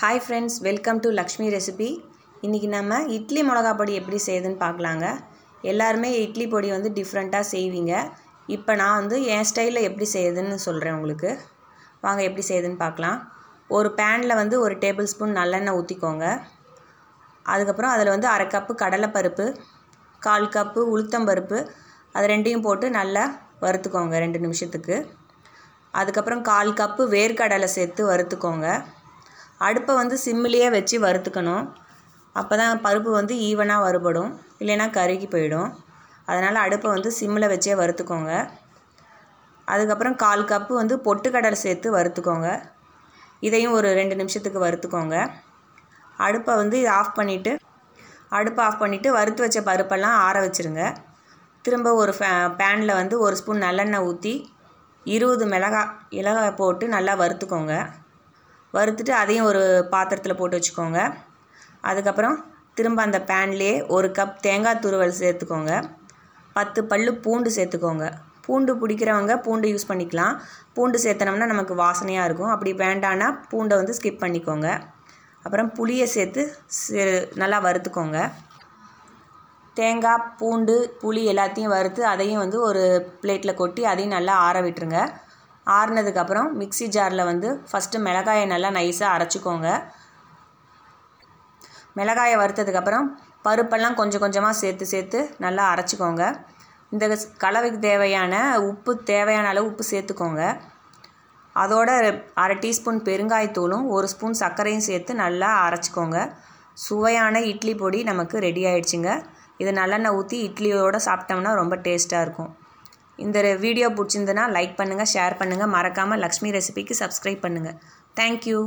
Hi friends welcome to Lakshmi recipe இன்றைக்கி நம்ம இட்லி மிளகா பொடி எப்படி செய்யுதுன்னு பார்க்கலாங்க. எல்லாருமே இட்லி பொடி வந்து டிஃப்ரெண்ட்டாக செய்வீங்க. இப்போ நான் வந்து என் ஸ்டைலில் எப்படி செய்யுதுன்னு சொல்கிறேன் உங்களுக்கு. வாங்க எப்படி செய்யுதுன்னு பார்க்கலாம். ஒரு பேனில் வந்து ஒரு டேபிள் ஸ்பூன் நல்லெண்ணெய் ஊற்றிக்கோங்க அதுக்கப்புறம் அதில் வந்து அரை கப்பு கடலைப்பருப்பு கால் கப்பு உளுத்தம்பருப்பு அது ரெண்டையும் போட்டு நல்லா வறுத்துக்கோங்க ரெண்டு நிமிஷத்துக்கு. அதுக்கப்புறம் கால் கப்பு வேர்க்கடலை சேர்த்து வறுத்துக்கோங்க. அடுப்பை வந்து சிம்மிலேயே வச்சு வறுத்துக்கணும். அப்போ தான் பருப்பு வந்து ஈவனாக வறுபடும். இல்லைன்னா கருகி போயிடும். அதனால் அடுப்பை வந்து சிம்மில் வச்சே வறுத்துக்கோங்க. அதுக்கப்புறம் கால் கப்பு வந்து பொட்டுக்கடலை சேர்த்து வறுத்துக்கோங்க. இதையும் ஒரு ரெண்டு நிமிஷத்துக்கு வறுத்துக்கோங்க. அடுப்பை வந்து ஆஃப் பண்ணிவிட்டு அடுப்பை ஆஃப் பண்ணிவிட்டு வறுத்து வச்ச பருப்பெல்லாம் ஆற வச்சுருங்க. திரும்ப ஒரு ஃபே பேனில் வந்து ஒரு ஸ்பூன் நல்லெண்ணெய் ஊற்றி இருபது மிளகாய் மிளகாய் போட்டு நல்லா வறுத்துக்கோங்க. வறுத்துட்டு அதையும் ஒரு பாத்திரத்தில் போட்டு வச்சுக்கோங்க. அதுக்கப்புறம் திரும்ப அந்த பேன்லேயே ஒரு கப் தேங்காய் துருவல் சேர்த்துக்கோங்க. பத்து பல்லு பூண்டு சேர்த்துக்கோங்க. பூண்டு பிடிக்கிறவங்க பூண்டு யூஸ் பண்ணிக்கலாம். பூண்டு சேர்த்தனோம்னா நமக்கு வாசனையாக இருக்கும். அப்படி வேண்டான்னா பூண்டை வந்து ஸ்கிப் பண்ணிக்கோங்க. அப்புறம் புளியை சேர்த்து நல்லா வறுத்துக்கோங்க. தேங்காய் பூண்டு புளி எல்லாத்தையும் வறுத்து அதையும் வந்து ஒரு பிளேட்டில் கொட்டி அதையும் நல்லா ஆற விட்டுருங்க. ஆறுனதுக்கப்புறம் மிக்சி ஜாரில் வந்து ஃபஸ்ட்டு மிளகாயை நல்லா நைஸாக அரைச்சிக்கோங்க. மிளகாயை வறுத்ததுக்கப்புறம் பருப்பெல்லாம் கொஞ்சம் கொஞ்சமாக சேர்த்து சேர்த்து நல்லா அரைச்சிக்கோங்க. இந்த கலவைக்கு தேவையான உப்பு தேவையான அளவு உப்பு சேர்த்துக்கோங்க. அதோட அரை டீஸ்பூன் பெருங்காயத்தூளும் ஒரு ஸ்பூன் சர்க்கரையும் சேர்த்து நல்லா அரைச்சிக்கோங்க. சுவையான இட்லி பொடி நமக்கு ரெடி ஆயிடுச்சுங்க. இது நல்லெண்ணெய் ஊற்றி இட்லியோடு சாப்பிட்டோம்னா ரொம்ப டேஸ்ட்டாக இருக்கும். இந்த வீடியோ பிடிச்சிருந்துன்னா லைக் பண்ணுங்கள் ஷேர் பண்ணுங்கள் மறக்காமல் லக்ஷ்மி ரெசிபிக்கு சப்ஸ்கிரைப் பண்ணுங்கள் தேங்க்யூ